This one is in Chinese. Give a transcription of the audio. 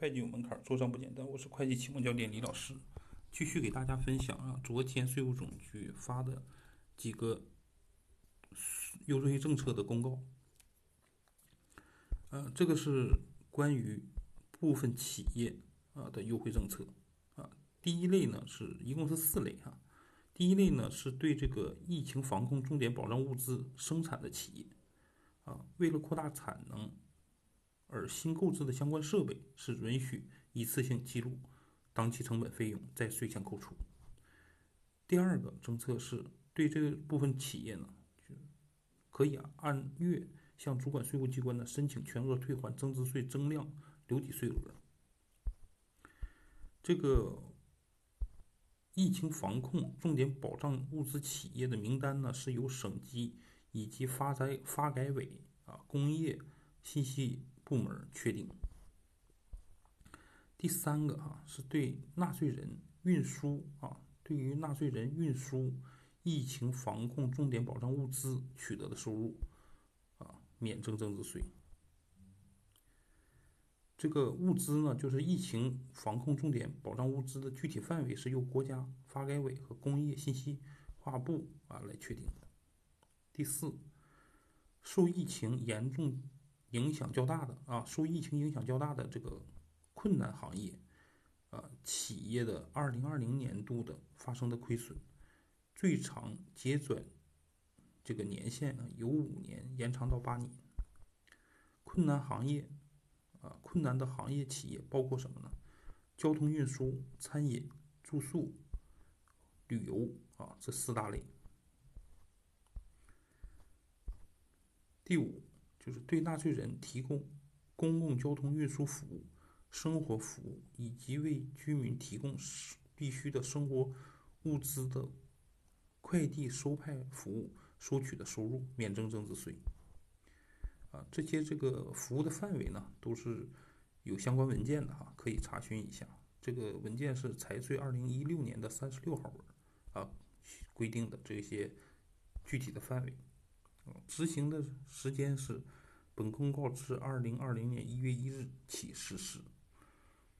会计有门槛，做账不简单。我是会计启蒙教练李老师，继续给大家分享啊，昨天税务总局发的几个优惠政策的公告。呃，这个是关于部分企业啊的优惠政策啊。第一类呢是一共是四类哈。第一类呢是对这个疫情防控重点保障物资生产的企业啊，为了扩大产能。而新购置的相关设备是允许一次性记录当期成本费用，在税前扣除。第二个政策是对这部分企业呢，可以按月向主管税务机关呢申请全额退还增值税增量留抵税额。这个疫情防控重点保障物资企业的名单呢，是由省级以及发改发改委啊工业信息。部门确定。第三个哈是对纳税人运输啊，对于纳税人运输疫情防控重点保障物资取得的收入啊，免征增值税。这个物资呢，就是疫情防控重点保障物资的具体范围是由国家发改委和工业信息化部啊来确定的。第四，受疫情严重。影响较大的啊，受疫情影响较大的这个困难行业，啊，企业的二零二零年度的发生的亏损，最长结转这个年限啊由五年延长到八年。困难行业啊，困难的行业企业包括什么呢？交通运输、餐饮、住宿、旅游啊，这四大类。第五。就是对纳税人提供公共交通运输服务、生活服务以及为居民提供必须的生活物资的快递收派服务收取的收入免征增值税。啊，这些这个服务的范围呢，都是有相关文件的哈，可以查询一下。这个文件是财税二零一六年的三十六号文啊规定的这些具体的范围。执行的时间是，本公告自二零二零年一月一日起实施。